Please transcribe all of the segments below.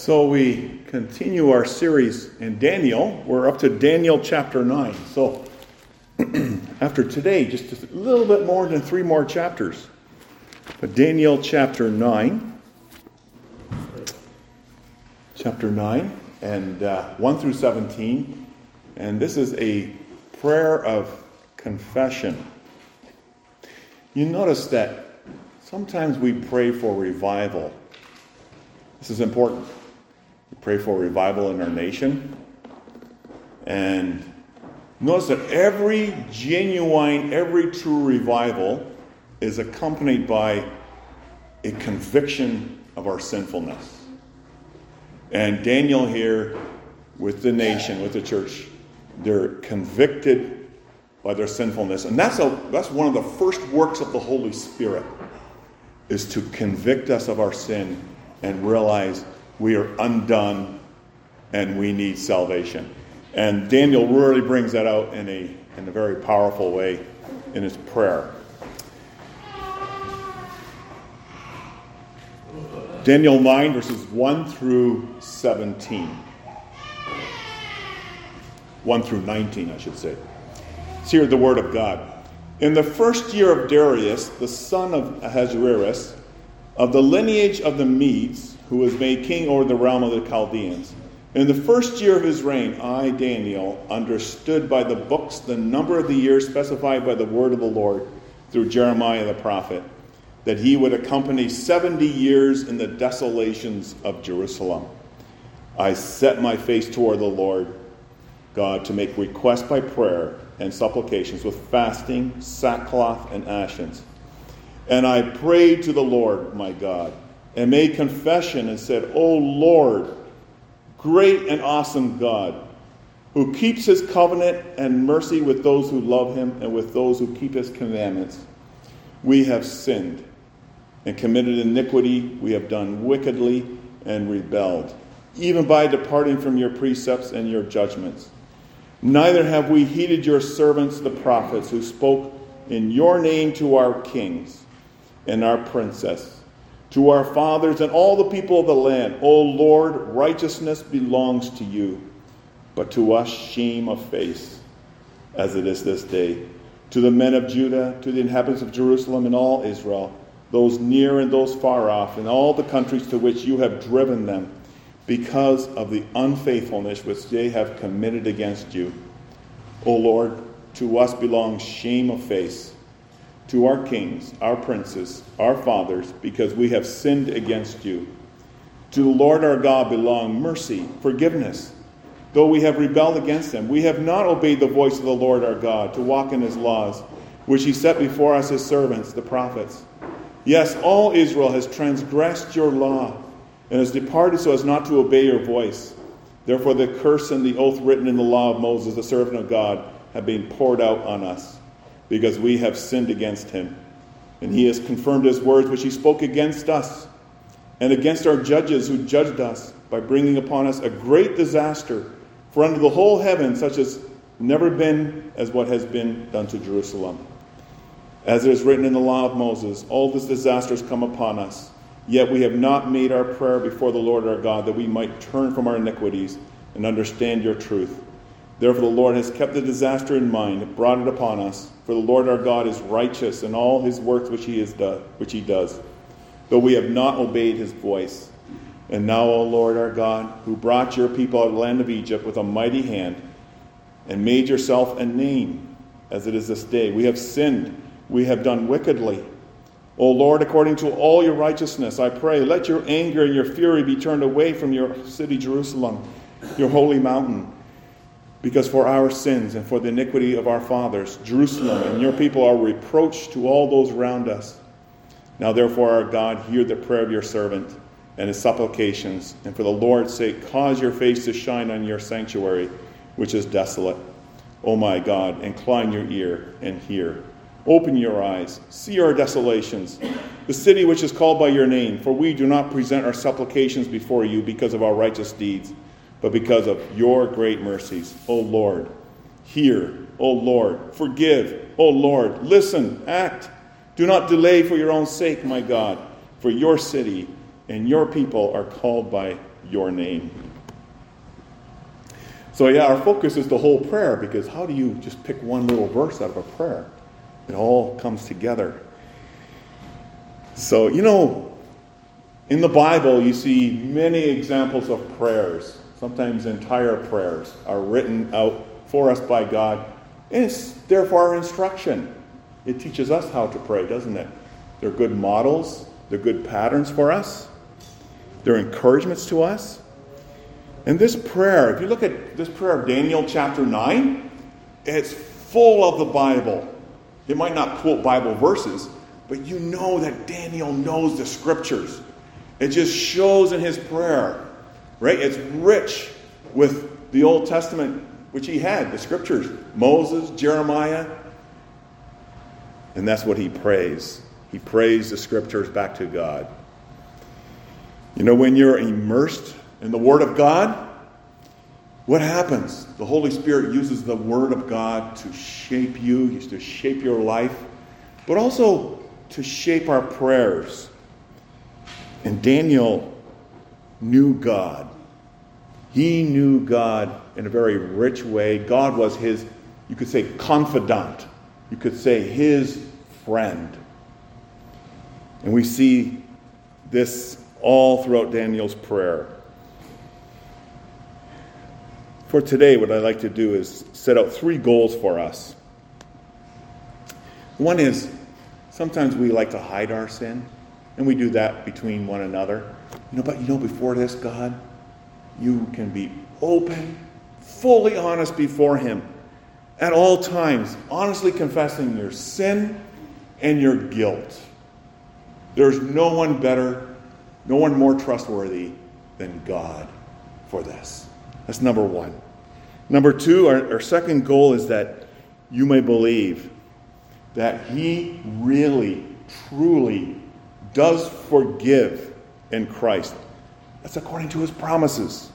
So we continue our series in Daniel. We're up to Daniel chapter 9. So after today, just a little bit more than three more chapters. But Daniel chapter 9. Chapter 9 and uh, 1 through 17. And this is a prayer of confession. You notice that sometimes we pray for revival. This is important. We pray for revival in our nation. And notice that every genuine, every true revival is accompanied by a conviction of our sinfulness. And Daniel here, with the nation, with the church, they're convicted by their sinfulness. And that's, a, that's one of the first works of the Holy Spirit, is to convict us of our sin and realize we are undone and we need salvation. And Daniel really brings that out in a, in a very powerful way in his prayer. Daniel 9, verses 1 through 17. 1 through 19, I should say. Let's hear the word of God. In the first year of Darius, the son of Ahasuerus, of the lineage of the Medes, who was made king over the realm of the Chaldeans, in the first year of his reign, I, Daniel, understood by the books the number of the years specified by the word of the Lord through Jeremiah the prophet that he would accompany 70 years in the desolations of Jerusalem. I set my face toward the Lord God to make request by prayer and supplications with fasting, sackcloth, and ashes. And I prayed to the Lord my God and made confession and said, O Lord, great and awesome God, who keeps his covenant and mercy with those who love him and with those who keep his commandments, we have sinned and committed iniquity, we have done wickedly and rebelled, even by departing from your precepts and your judgments. Neither have we heeded your servants, the prophets, who spoke in your name to our kings and our princess, to our fathers and all the people of the land. O Lord, righteousness belongs to you, but to us shame of face, as it is this day. To the men of Judah, to the inhabitants of Jerusalem and all Israel, those near and those far off, in all the countries to which you have driven them, because of the unfaithfulness which they have committed against you. O Lord, to us belongs shame of face, to our kings, our princes, our fathers, because we have sinned against you. To the Lord our God belong mercy, forgiveness, though we have rebelled against him. We have not obeyed the voice of the Lord our God to walk in his laws, which he set before us his servants, the prophets. Yes, all Israel has transgressed your law and has departed so as not to obey your voice. Therefore, the curse and the oath written in the law of Moses, the servant of God, have been poured out on us, because we have sinned against him. And he has confirmed his words which he spoke against us and against our judges who judged us by bringing upon us a great disaster for under the whole heaven such as never been as what has been done to Jerusalem. As it is written in the law of Moses, all this disaster has come upon us. Yet we have not made our prayer before the Lord our God that we might turn from our iniquities and understand your truth. Therefore, the Lord has kept the disaster in mind, brought it upon us. For the Lord our God is righteous in all his works which he, is do, which he does, though we have not obeyed his voice. And now, O Lord our God, who brought your people out of the land of Egypt with a mighty hand, and made yourself a name, as it is this day, we have sinned we have done wickedly. O Lord, according to all your righteousness, I pray, let your anger and your fury be turned away from your city, Jerusalem, your holy mountain. Because for our sins and for the iniquity of our fathers, Jerusalem and your people are reproach to all those around us. Now, therefore, our God, hear the prayer of your servant and his supplications, and for the Lord's sake, cause your face to shine on your sanctuary, which is desolate. O my God, incline your ear and hear. Open your eyes, see our desolations, the city which is called by your name. For we do not present our supplications before you because of our righteous deeds, but because of your great mercies. O Lord, hear. O Lord, forgive. O Lord, listen, act. Do not delay for your own sake, my God, for your city and your people are called by your name. So, yeah, our focus is the whole prayer because how do you just pick one little verse out of a prayer? It all comes together. So, you know, in the Bible, you see many examples of prayers. Sometimes entire prayers are written out for us by God. And it's there for our instruction. It teaches us how to pray, doesn't it? They're good models, they're good patterns for us, they're encouragements to us. And this prayer, if you look at this prayer of Daniel chapter 9, it's full of the Bible. It might not quote Bible verses, but you know that Daniel knows the scriptures. It just shows in his prayer, right? It's rich with the Old Testament, which he had, the scriptures Moses, Jeremiah. And that's what he prays. He prays the scriptures back to God. You know, when you're immersed in the Word of God, what happens? The Holy Spirit uses the Word of God to shape you, to shape your life, but also to shape our prayers. And Daniel knew God. He knew God in a very rich way. God was his, you could say, confidant. You could say his friend. And we see this all throughout Daniel's prayer. For today, what I'd like to do is set out three goals for us. One is sometimes we like to hide our sin, and we do that between one another. You know, but you know, before this, God, you can be open, fully honest before Him at all times, honestly confessing your sin and your guilt. There's no one better, no one more trustworthy than God for this. That's number one. Number two, our, our second goal is that you may believe that He really, truly does forgive in Christ. That's according to His promises.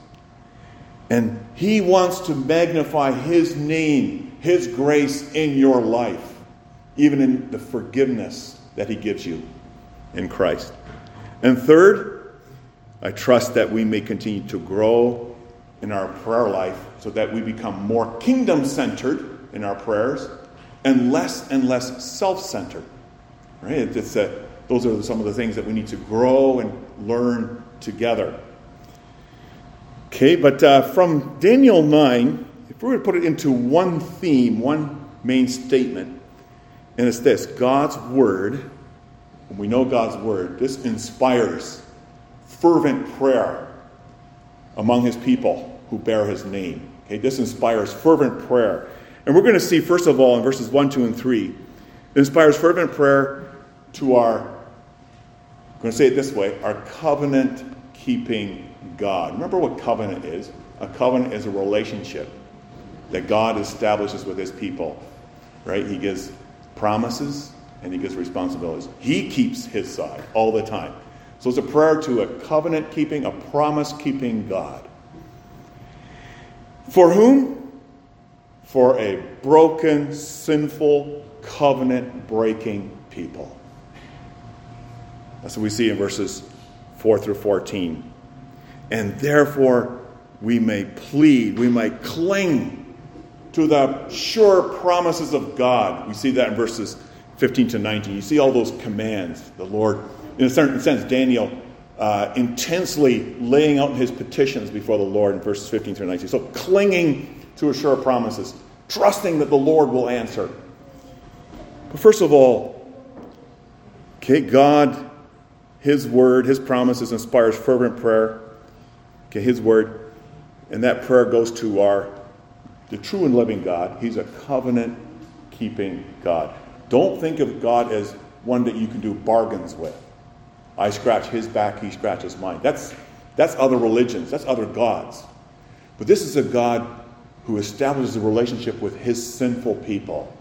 And He wants to magnify His name, His grace in your life, even in the forgiveness that He gives you in Christ. And third, I trust that we may continue to grow in our prayer life so that we become more kingdom centered in our prayers and less and less self centered. Right? It's, uh, those are some of the things that we need to grow and learn together. Okay, but uh, from Daniel 9, if we were to put it into one theme, one main statement, and it's this God's Word when we know God's word, this inspires fervent prayer among his people who bear his name. Okay, this inspires fervent prayer. And we're going to see, first of all, in verses 1, 2, and 3, it inspires fervent prayer to our, I'm going to say it this way, our covenant keeping God. Remember what covenant is? A covenant is a relationship that God establishes with his people, right? He gives promises, and he gives responsibilities. He keeps his side all the time. So it's a prayer to a covenant keeping, a promise keeping God. For whom? For a broken, sinful, covenant breaking people. That's what we see in verses 4 through 14. And therefore, we may plead, we might cling to the sure promises of God. We see that in verses 15 to 19. You see all those commands. The Lord, in a certain sense, Daniel uh, intensely laying out his petitions before the Lord in verses 15 through 19. So clinging to sure promises, trusting that the Lord will answer. But first of all, okay, God, His word, His promises inspires fervent prayer. Okay, His word, and that prayer goes to our the true and living God. He's a covenant keeping God. Don't think of God as one that you can do bargains with. I scratch his back, he scratches mine. That's, that's other religions, that's other gods. But this is a God who establishes a relationship with his sinful people.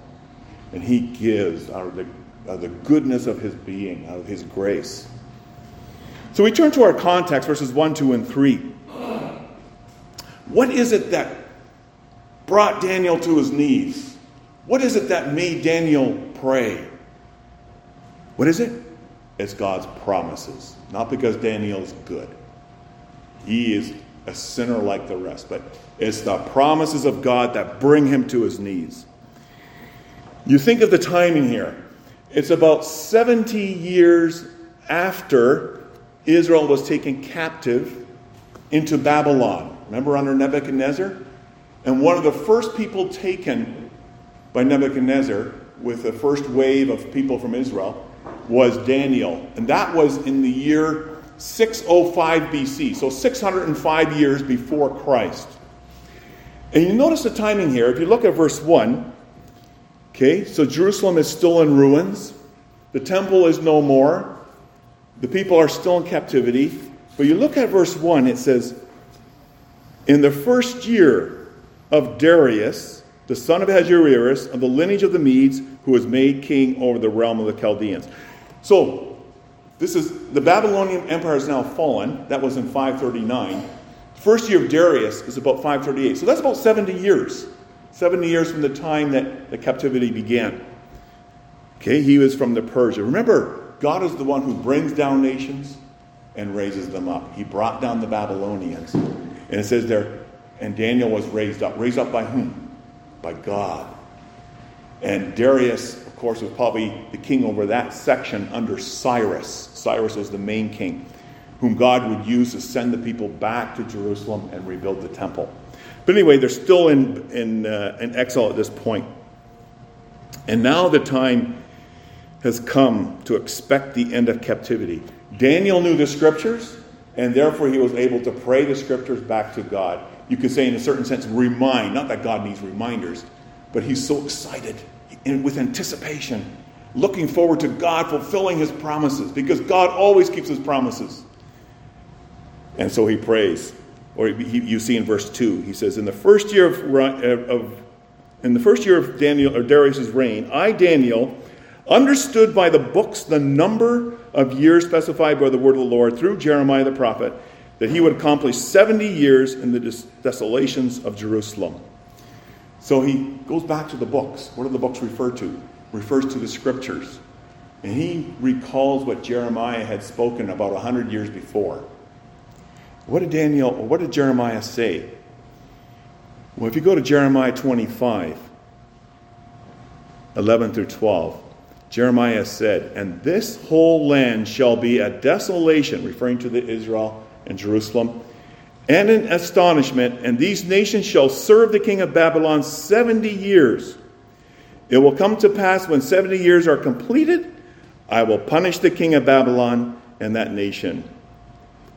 And he gives out of the, out of the goodness of his being, out of his grace. So we turn to our context, verses 1, 2, and 3. What is it that brought Daniel to his knees? What is it that made Daniel pray. What is it? It's God's promises, not because Daniel's good. He is a sinner like the rest. But it's the promises of God that bring him to his knees. You think of the timing here. It's about 70 years after Israel was taken captive into Babylon. Remember under Nebuchadnezzar? And one of the first people taken by Nebuchadnezzar with the first wave of people from Israel was Daniel. And that was in the year 605 BC, so 605 years before Christ. And you notice the timing here. If you look at verse 1, okay, so Jerusalem is still in ruins, the temple is no more, the people are still in captivity. But you look at verse 1, it says, In the first year of Darius, the son of Ahasuerus, of the lineage of the Medes, who was made king over the realm of the Chaldeans. So, this is the Babylonian Empire has now fallen. That was in 539. First year of Darius is about 538. So that's about 70 years. 70 years from the time that the captivity began. Okay, he was from the Persia. Remember, God is the one who brings down nations and raises them up. He brought down the Babylonians. And it says there, and Daniel was raised up. Raised up by whom? By God. And Darius, of course, was probably the king over that section under Cyrus. Cyrus was the main king, whom God would use to send the people back to Jerusalem and rebuild the temple. But anyway, they're still in, in, uh, in exile at this point. And now the time has come to expect the end of captivity. Daniel knew the scriptures, and therefore he was able to pray the scriptures back to God. You could say, in a certain sense, remind. Not that God needs reminders, but he's so excited and with anticipation, looking forward to God fulfilling his promises, because God always keeps his promises. And so he prays. Or you see in verse 2, he says, In the first year of, of in the first year of Daniel or Darius's reign, I, Daniel, understood by the books the number of years specified by the word of the Lord through Jeremiah the prophet, that he would accomplish 70 years in the desolations of Jerusalem. So he goes back to the books. What do the books refer to? Refers to the scriptures. And he recalls what Jeremiah had spoken about 100 years before. What did Daniel, or what did Jeremiah say? Well, if you go to Jeremiah 25, 11 through 12, Jeremiah said, And this whole land shall be a desolation, referring to the Israel and Jerusalem, and an astonishment, and these nations shall serve the king of Babylon 70 years. It will come to pass when 70 years are completed, I will punish the king of Babylon and that nation.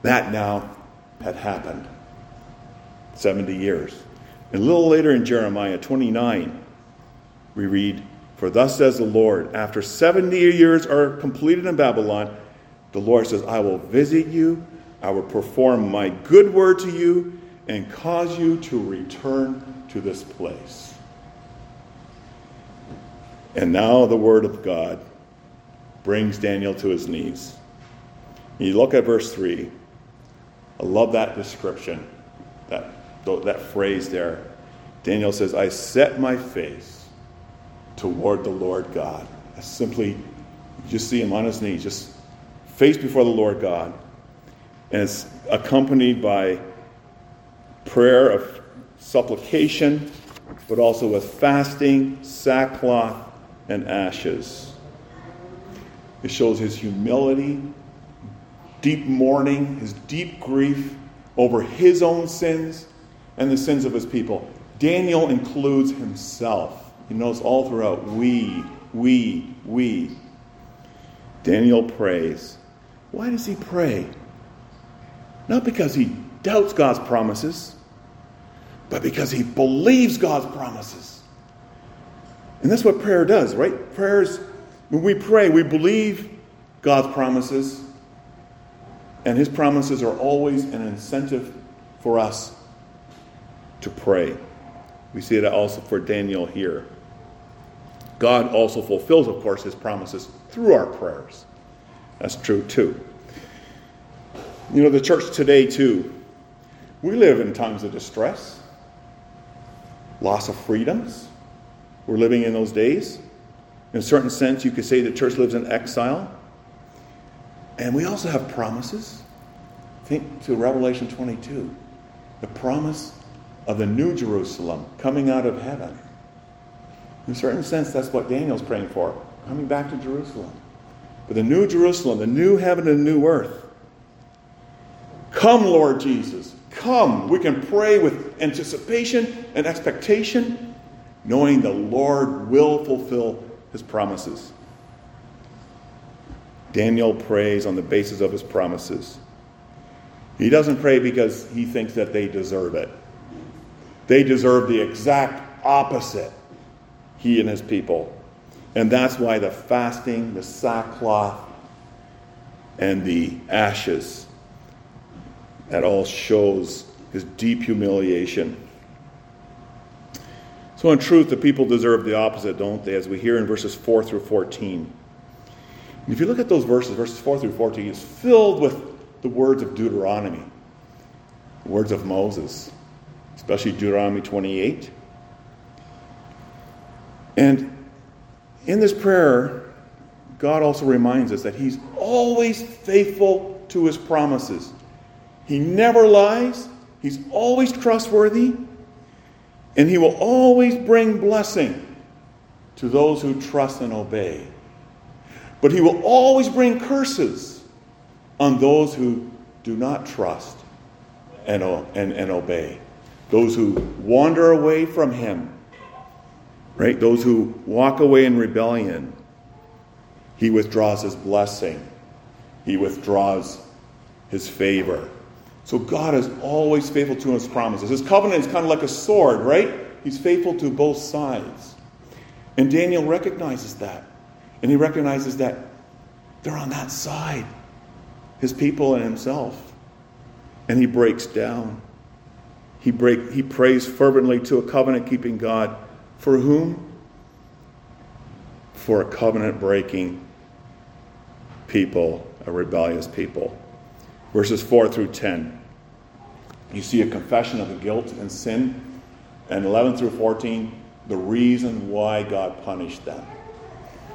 That now had happened. 70 years. And a little later in Jeremiah 29, we read, For thus says the Lord, after 70 years are completed in Babylon, the Lord says, I will visit you I will perform my good word to you and cause you to return to this place. And now the word of God brings Daniel to his knees. You look at verse 3. I love that description, that, that phrase there. Daniel says, I set my face toward the Lord God. I simply just see him on his knees, just face before the Lord God and it's accompanied by prayer of supplication, but also with fasting, sackcloth, and ashes. It shows his humility, deep mourning, his deep grief over his own sins and the sins of his people. Daniel includes himself. He knows all throughout we, we, we. Daniel prays. Why does he pray? Not because he doubts God's promises, but because he believes God's promises. And that's what prayer does, right? Prayers, when we pray, we believe God's promises, and his promises are always an incentive for us to pray. We see that also for Daniel here. God also fulfills, of course, his promises through our prayers. That's true too. You know, the church today, too, we live in times of distress, loss of freedoms. We're living in those days. In a certain sense, you could say the church lives in exile. And we also have promises Think to Revelation 22, the promise of the new Jerusalem coming out of heaven. In a certain sense, that's what Daniel's praying for, coming back to Jerusalem. But the new Jerusalem, the new heaven and new earth. Come, Lord Jesus. Come. We can pray with anticipation and expectation, knowing the Lord will fulfill his promises. Daniel prays on the basis of his promises. He doesn't pray because he thinks that they deserve it. They deserve the exact opposite, he and his people. And that's why the fasting, the sackcloth, and the ashes, that all shows his deep humiliation. So, in truth, the people deserve the opposite, don't they? As we hear in verses 4 through 14. if you look at those verses, verses 4 through 14, it's filled with the words of Deuteronomy, the words of Moses, especially Deuteronomy 28. And in this prayer, God also reminds us that He's always faithful to His promises. He never lies, He's always trustworthy, and He will always bring blessing to those who trust and obey. But He will always bring curses on those who do not trust and, and, and obey, those who wander away from Him, right? Those who walk away in rebellion. He withdraws His blessing, He withdraws His favor. So God is always faithful to His promises. His covenant is kind of like a sword, right? He's faithful to both sides. And Daniel recognizes that. And he recognizes that they're on that side his people and himself. And he breaks down. He, break, he prays fervently to a covenant keeping God. For whom? For a covenant breaking people, a rebellious people. Verses 4 through 10. You see a confession of the guilt and sin. And 11 through 14, the reason why God punished them.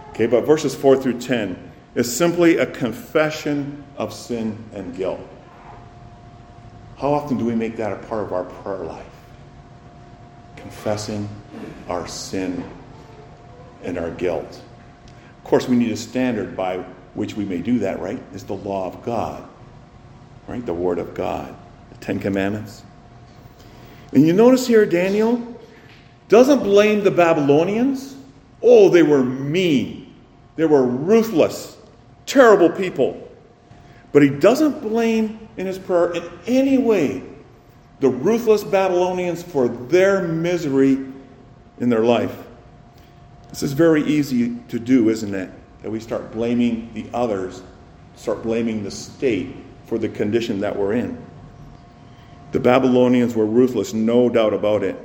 Okay, but verses 4 through 10 is simply a confession of sin and guilt. How often do we make that a part of our prayer life? Confessing our sin and our guilt. Of course, we need a standard by which we may do that, right? Is the law of God, right? The Word of God, the Ten Commandments. And you notice here, Daniel doesn't blame the Babylonians. Oh, they were mean, they were ruthless, terrible people. But he doesn't blame in his prayer in any way the ruthless Babylonians for their misery in their life. This is very easy to do, isn't it? That we start blaming the others, start blaming the state for the condition that we're in. The Babylonians were ruthless, no doubt about it.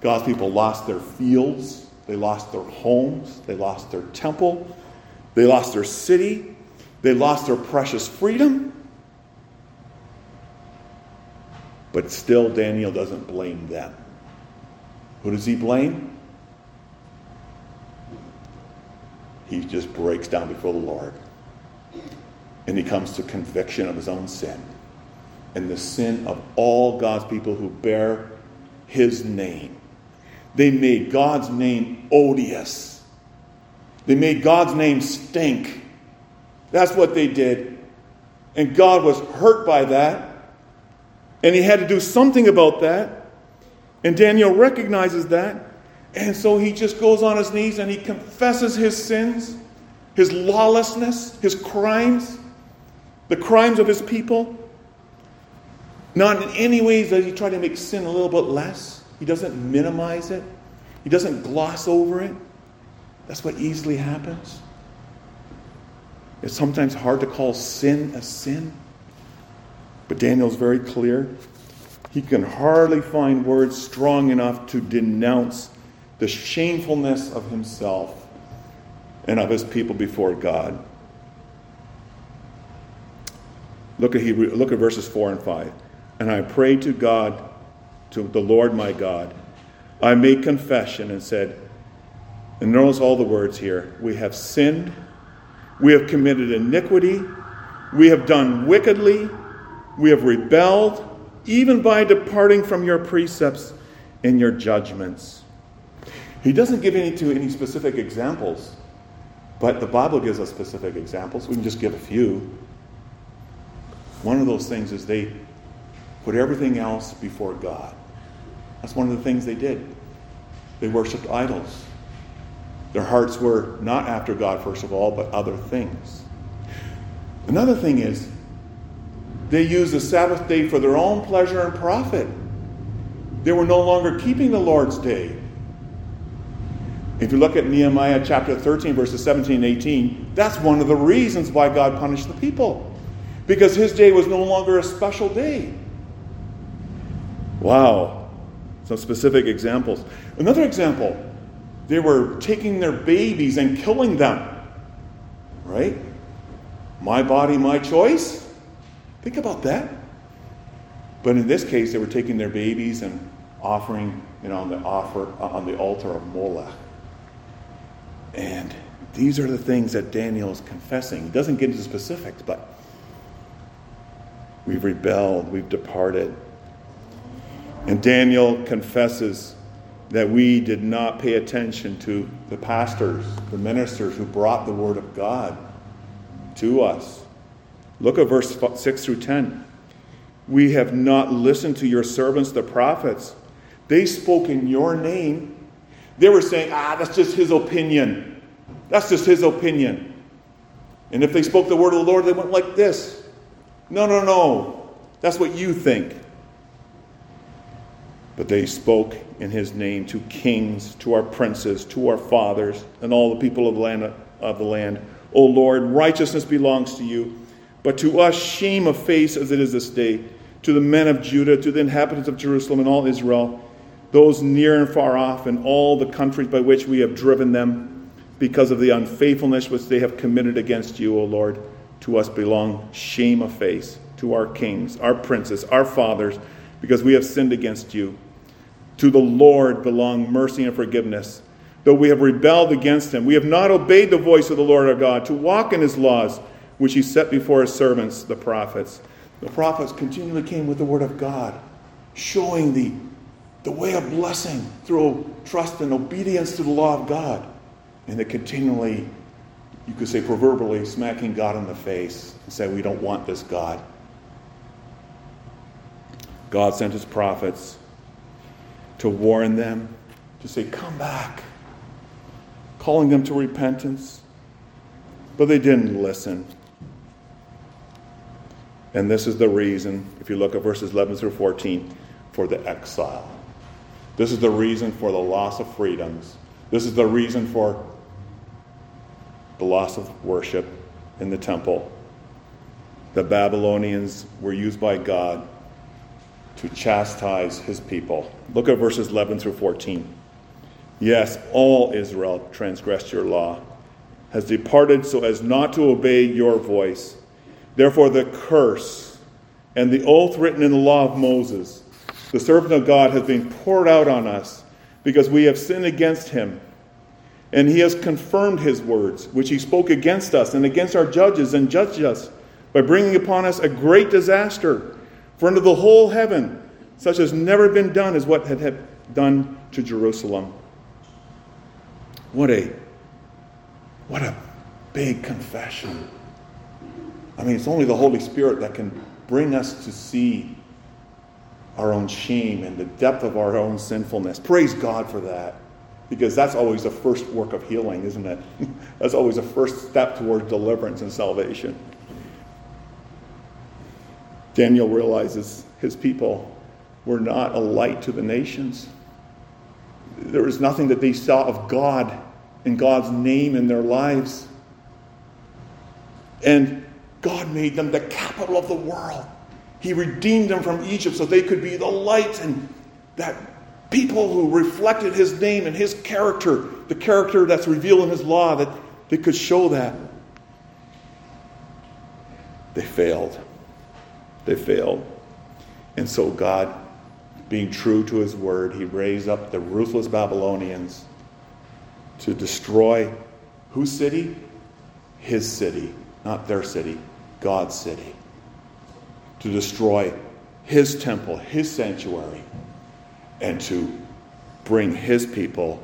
God's people lost their fields, they lost their homes, they lost their temple, they lost their city, they lost their precious freedom. But still, Daniel doesn't blame them. Who does he blame? He just breaks down before the Lord. And he comes to conviction of his own sin and the sin of all God's people who bear his name. They made God's name odious. They made God's name stink. That's what they did. And God was hurt by that. And he had to do something about that. And Daniel recognizes that. And so he just goes on his knees and he confesses his sins, his lawlessness, his crimes, the crimes of his people. Not in any ways does he try to make sin a little bit less. He doesn't minimize it, he doesn't gloss over it. That's what easily happens. It's sometimes hard to call sin a sin. But Daniel's very clear. He can hardly find words strong enough to denounce the shamefulness of himself and of his people before God. Look at, Hebrew, look at verses 4 and 5. And I prayed to God, to the Lord my God. I made confession and said, and notice all the words here we have sinned we have committed iniquity. We have done wickedly. We have rebelled, even by departing from your precepts and your judgments. He doesn't give any to any specific examples, but the Bible gives us specific examples. We can just give a few. One of those things is they put everything else before God. That's one of the things they did. They worshiped idols. Their hearts were not after God, first of all, but other things. Another thing is, they used the Sabbath day for their own pleasure and profit. They were no longer keeping the Lord's day. If you look at Nehemiah chapter 13, verses 17 and 18, that's one of the reasons why God punished the people. Because his day was no longer a special day. Wow. Some specific examples. Another example they were taking their babies and killing them. Right? My body, my choice. Think about that. But in this case, they were taking their babies and offering, you know, on the offer uh, on the altar of Moloch. And these are the things that Daniel is confessing. He doesn't get into specifics, but we've rebelled, we've departed. And Daniel confesses that we did not pay attention to the pastors, the ministers who brought the word of God to us. Look at verse 6 through 10. We have not listened to your servants, the prophets. They spoke in your name. They were saying, ah, that's just his opinion. That's just his opinion. And if they spoke the word of the Lord, they went like this No, no, no. That's what you think. But they spoke in his name to kings, to our princes, to our fathers, and all the people of the land. Of the land. O Lord, righteousness belongs to you, but to us shame of face as it is this day, to the men of Judah, to the inhabitants of Jerusalem and all Israel, those near and far off, and all the countries by which we have driven them, because of the unfaithfulness which they have committed against you, O Lord. To us belong shame of face, to our kings, our princes, our fathers, because we have sinned against you. To the Lord belong mercy and forgiveness. Though we have rebelled against him, we have not obeyed the voice of the Lord our God to walk in his laws, which he set before his servants, the prophets. The prophets continually came with the word of God, showing the, the way of blessing through trust and obedience to the law of God. And they continually, you could say proverbially, smacking God in the face and say, We don't want this God. God sent his prophets to warn them, to say, Come back, calling them to repentance. But they didn't listen. And this is the reason, if you look at verses 11 through 14, for the exile. This is the reason for the loss of freedoms. This is the reason for the loss of worship in the temple. The Babylonians were used by God to chastise his people. Look at verses 11 through 14. Yes, all Israel transgressed your law, has departed so as not to obey your voice. Therefore, the curse and the oath written in the law of Moses, the servant of God, has been poured out on us because we have sinned against him. And he has confirmed his words, which he spoke against us and against our judges and judged us by bringing upon us a great disaster. For under the whole heaven, such has never been done as what had, had done to Jerusalem. What a what a big confession. I mean, it's only the Holy Spirit that can bring us to see our own shame and the depth of our own sinfulness. Praise God for that. Because that's always the first work of healing, isn't it? that's always the first step towards deliverance and salvation. Daniel realizes his people were not a light to the nations. There was nothing that they saw of God and God's name in their lives. And God made them the capital of the world. He redeemed them from Egypt so they could be the light and that people who reflected his name and his character, the character that's revealed in his law, that they could show that. They failed they failed. And so God, being true to his word, he raised up the ruthless Babylonians to destroy whose city? His city, not their city, God's city. to destroy his temple, his sanctuary, and to bring his people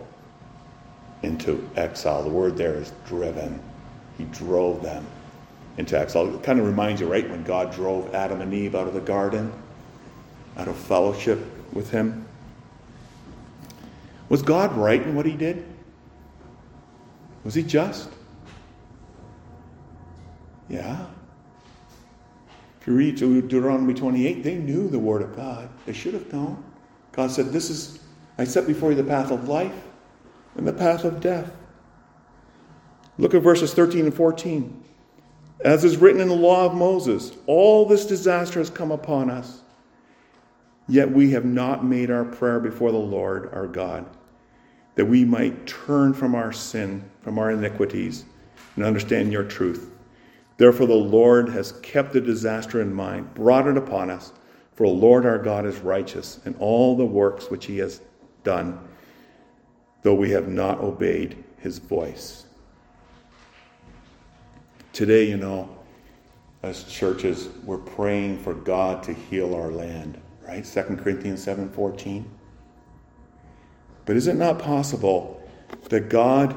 into exile. The word there is driven. He drove them into exile. It kind of reminds you, right, when God drove Adam and Eve out of the garden, out of fellowship with him. Was God right in what he did? Was he just? Yeah. If you read to Deuteronomy 28, they knew the word of God. They should have known. God said, This is, I set before you the path of life and the path of death. Look at verses 13 and 14. As is written in the law of Moses, all this disaster has come upon us. Yet we have not made our prayer before the Lord our God, that we might turn from our sin, from our iniquities, and understand your truth. Therefore, the Lord has kept the disaster in mind, brought it upon us. For the Lord our God is righteous in all the works which he has done, though we have not obeyed his voice. Today, you know, as churches, we're praying for God to heal our land, right? 2 Corinthians 7:14. But is it not possible that God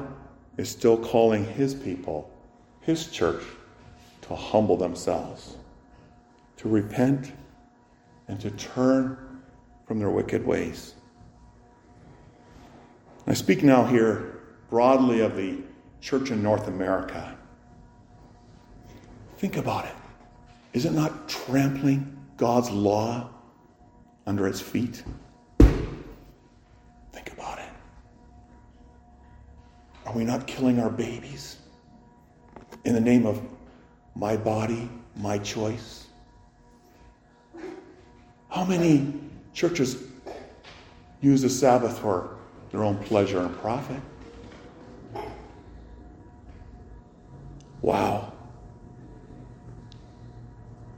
is still calling his people, his church, to humble themselves, to repent, and to turn from their wicked ways. I speak now here broadly of the church in North America. Think about it. Is it not trampling God's law under its feet? Think about it. Are we not killing our babies in the name of my body, my choice. How many churches use the Sabbath for their own pleasure and profit? Wow.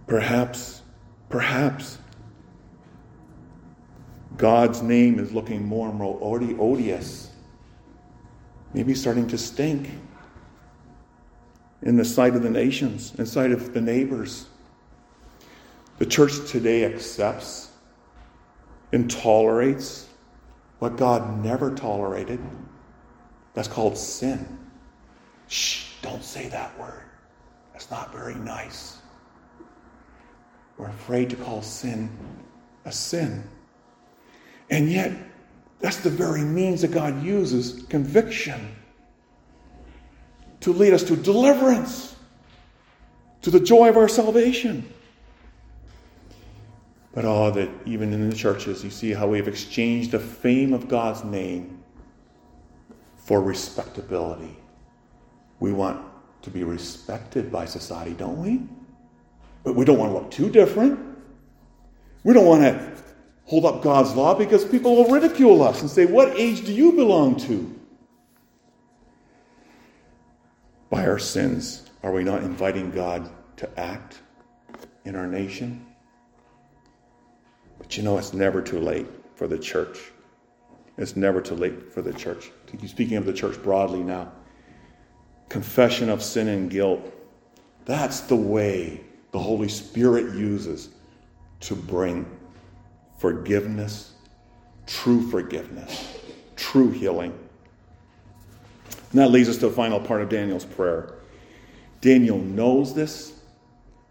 Perhaps, perhaps God's name is looking more and more odious, maybe starting to stink in the sight of the nations, in sight of the neighbors. The church today accepts and tolerates what God never tolerated. That's called sin. Shh, don't say that word. That's not very nice. We're afraid to call sin a sin. And yet, that's the very means that God uses conviction to lead us to deliverance, to the joy of our salvation. But oh, that even in the churches, you see how we've exchanged the fame of God's name for respectability. We want to be respected by society, don't we? But we don't want to look too different. We don't want to hold up God's law because people will ridicule us and say, What age do you belong to? By our sins, are we not inviting God to act in our nation? But you know, it's never too late for the church. It's never too late for the church. Speaking of the church broadly now, confession of sin and guilt. That's the way the Holy Spirit uses to bring forgiveness, true forgiveness, true healing and that leads us to the final part of Daniel's prayer. Daniel knows this.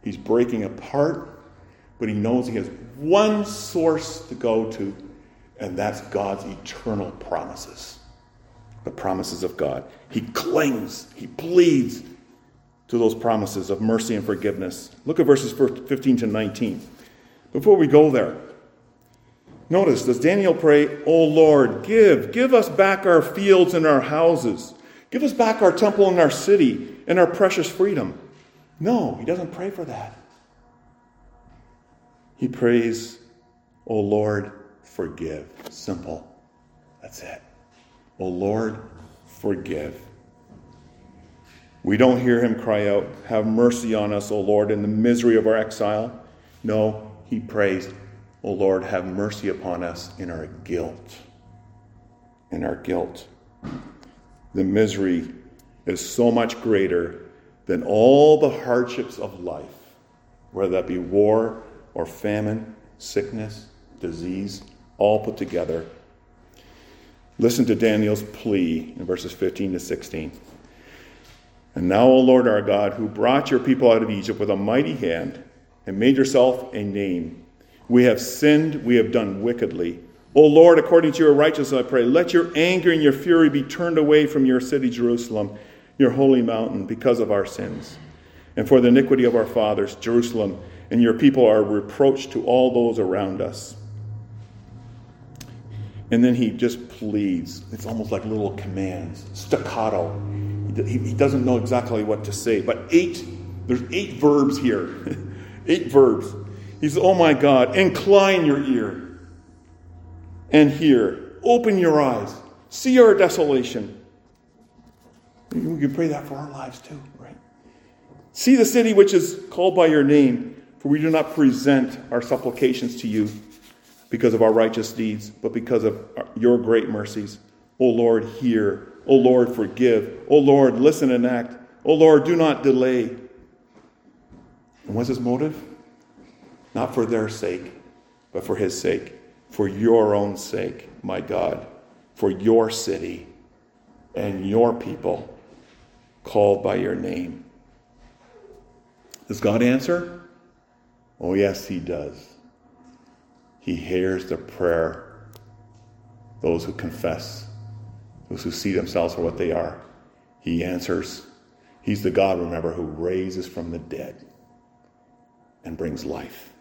He's breaking apart, but he knows he has one source to go to, and that's God's eternal promises the promises of God. He clings, he pleads to those promises of mercy and forgiveness. Look at verses 15 to 19. Before we go there, notice does Daniel pray, O Lord, give, give us back our fields and our houses Give us back our temple and our city and our precious freedom. No, he doesn't pray for that. He prays, O Lord, forgive. Simple. That's it. O Lord, forgive. We don't hear him cry out, Have mercy on us, O Lord, in the misery of our exile. No, he prays, O Lord, have mercy upon us in our guilt. In our guilt the misery is so much greater than all the hardships of life, whether that be war, or famine, sickness, disease, all put together. Listen to Daniel's plea in verses 15 to 16. And now, O Lord our God, who brought your people out of Egypt with a mighty hand and made yourself a name, we have sinned, we have done wickedly. O Lord, according to your righteousness, I pray, let your anger and your fury be turned away from your city, Jerusalem, your holy mountain, because of our sins. And for the iniquity of our fathers, Jerusalem and your people are reproach to all those around us. And then he just pleads. It's almost like little commands, staccato. He, doesn't know exactly what to say. But eight, there's eight verbs here. eight verbs. He says, Oh my God, incline your ear and hear. Open your eyes. See our desolation. We can pray that for our lives too, right? See the city which is called by your name, for we do not present our supplications to you because of our righteous deeds, but because of your great mercies. O Lord, hear. O Lord, forgive. O Lord, listen and act. O Lord, do not delay. And what's his motive? Not for their sake, but for his sake. For your own sake, my God. For your city and your people called by your name. Does God answer? Oh, yes, He does. He hears the prayer those who confess, those who see themselves for what they are. He answers. He's the God, remember, who raises from the dead and brings life.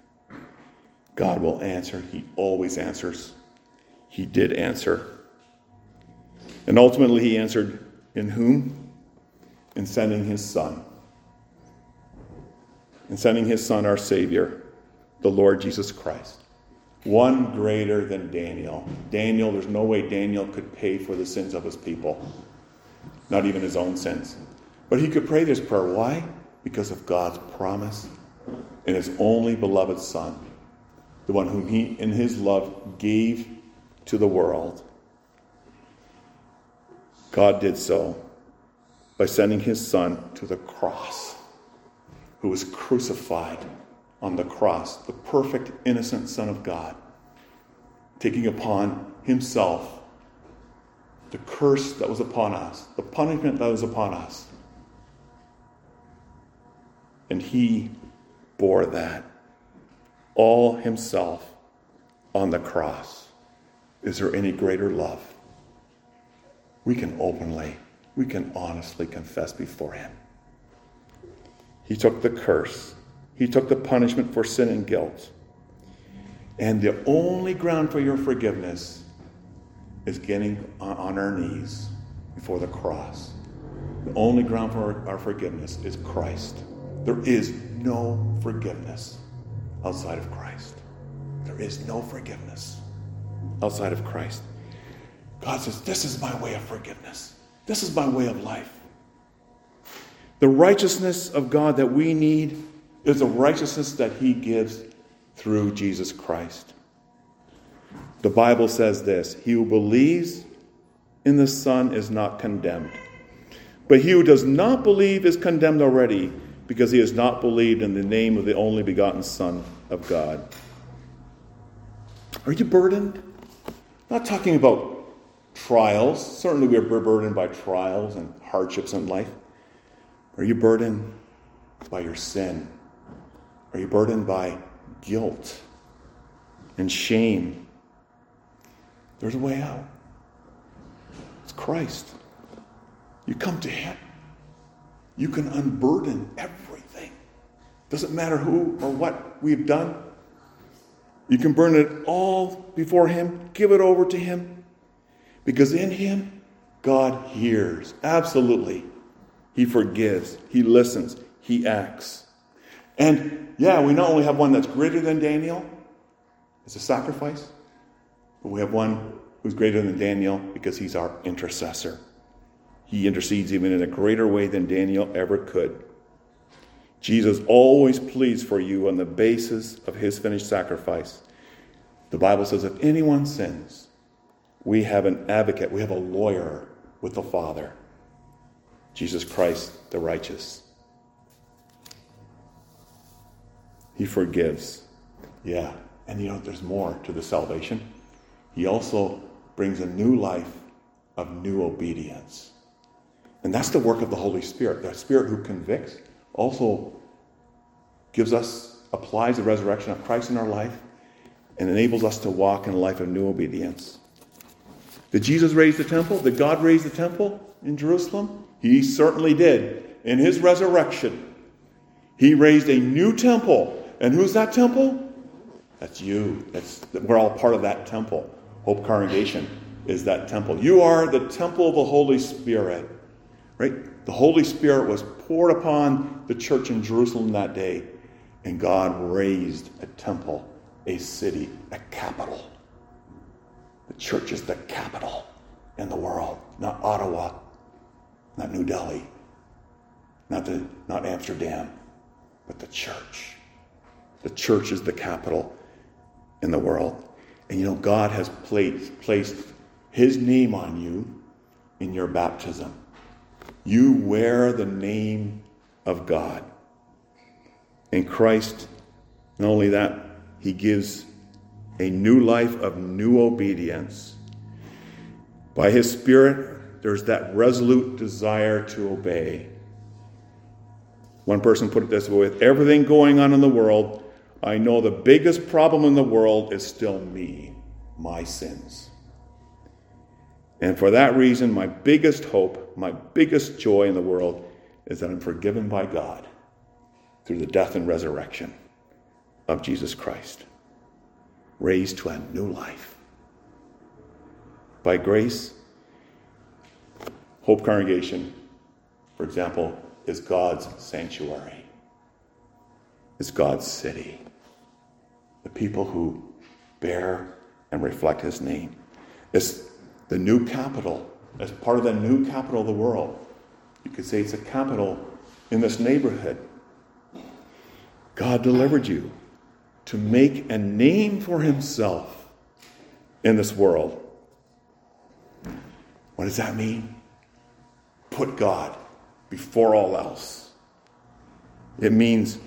God will answer. He always answers. He did answer. And ultimately, he answered in whom? In sending his Son. In sending his Son, our Savior, the Lord Jesus Christ one greater than Daniel. Daniel, there's no way Daniel could pay for the sins of his people, not even his own sins. But he could pray this prayer. Why? Because of God's promise in his only beloved Son, the one whom he, in his love, gave to the world. God did so by sending his Son to the cross, who was crucified on the cross, the perfect, innocent Son of God, taking upon himself the curse that was upon us, the punishment that was upon us. And he bore that all himself on the cross. Is there any greater love? We can openly, we can honestly confess before him. He took the curse he took the punishment for sin and guilt. And the only ground for your forgiveness is getting on our knees before the cross. The only ground for our forgiveness is Christ. There is no forgiveness outside of Christ. There is no forgiveness outside of Christ. God says, This is my way of forgiveness. This is my way of life. The righteousness of God that we need is the righteousness that he gives through Jesus Christ. The Bible says this He who believes in the Son is not condemned. But he who does not believe is condemned already because he has not believed in the name of the only begotten Son of God. Are you burdened? Not talking about trials. Certainly, we're burdened by trials and hardships in life. Are you burdened by your sin? Are you burdened by guilt and shame? There's a way out. It's Christ. You come to Him. You can unburden everything. Doesn't matter who or what we've done. You can burn it all before Him, give it over to Him. Because in Him, God hears. Absolutely. He forgives, He listens, He acts. And yeah, we not only have one that's greater than Daniel as a sacrifice, but we have one who's greater than Daniel because he's our intercessor. He intercedes even in a greater way than Daniel ever could. Jesus always pleads for you on the basis of his finished sacrifice. The Bible says if anyone sins, we have an advocate, we have a lawyer with the Father, Jesus Christ the righteous. He forgives. Yeah. And you know, there's more to the salvation. He also brings a new life of new obedience. And that's the work of the Holy Spirit. The Spirit who convicts also gives us, applies the resurrection of Christ in our life and enables us to walk in a life of new obedience. Did Jesus raise the temple? Did God raise the temple in Jerusalem? He certainly did. In his resurrection, he raised a new temple. And who's that temple? That's you. That's, we're all part of that temple. Hope Congregation is that temple. You are the temple of the Holy Spirit. Right? The Holy Spirit was poured upon the church in Jerusalem that day, and God raised a temple, a city, a capital. The church is the capital in the world, not Ottawa, not New Delhi, not, the, not Amsterdam, but the church. The church is the capital in the world. And you know, God has placed, placed His name on you in your baptism. You wear the name of God. In Christ, not only that, He gives a new life of new obedience. By His Spirit, there's that resolute desire to obey. One person put it this way with everything going on in the world, I know the biggest problem in the world is still me, my sins. And for that reason, my biggest hope, my biggest joy in the world is that I'm forgiven by God through the death and resurrection of Jesus Christ, raised to a new life. By grace, Hope Congregation, for example, is God's sanctuary, is God's city the people who bear and reflect his name. It's the new capital, as part of the new capital of the world. You could say it's a capital in this neighborhood. God delivered you to make a name for himself in this world. What does that mean? Put God before all else. It means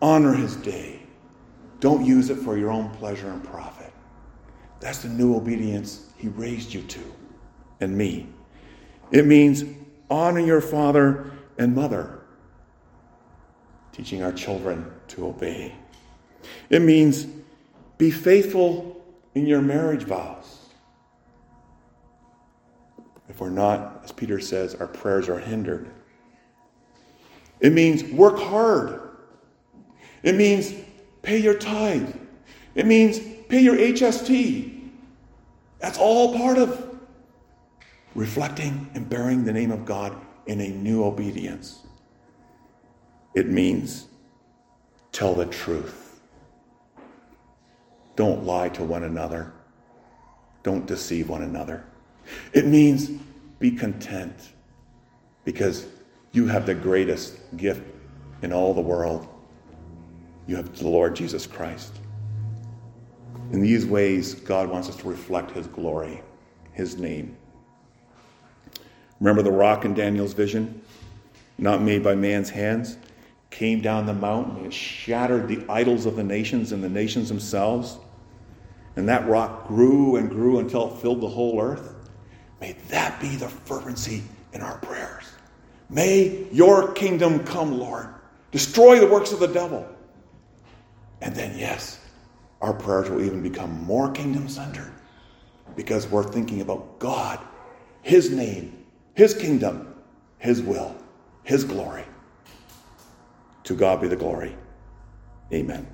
honor his day don't use it for your own pleasure and profit. That's the new obedience He raised you to and me. It means honor your father and mother, teaching our children to obey. It means be faithful in your marriage vows. If we're not, as Peter says, our prayers are hindered. It means work hard. It means Pay your tithe. It means pay your HST. That's all part of reflecting and bearing the name of God in a new obedience. It means tell the truth. Don't lie to one another. Don't deceive one another. It means be content because you have the greatest gift in all the world you have the Lord Jesus Christ. In these ways, God wants us to reflect His glory, His name. Remember the rock in Daniel's vision? Not made by man's hands, came down the mountain and shattered the idols of the nations and the nations themselves. And that rock grew and grew until it filled the whole earth. May that be the fervency in our prayers. May your kingdom come, Lord. Destroy the works of the devil. And then, yes, our prayers will even become more kingdom centered because we're thinking about God, His name, His kingdom, His will, His glory. To God be the glory. Amen.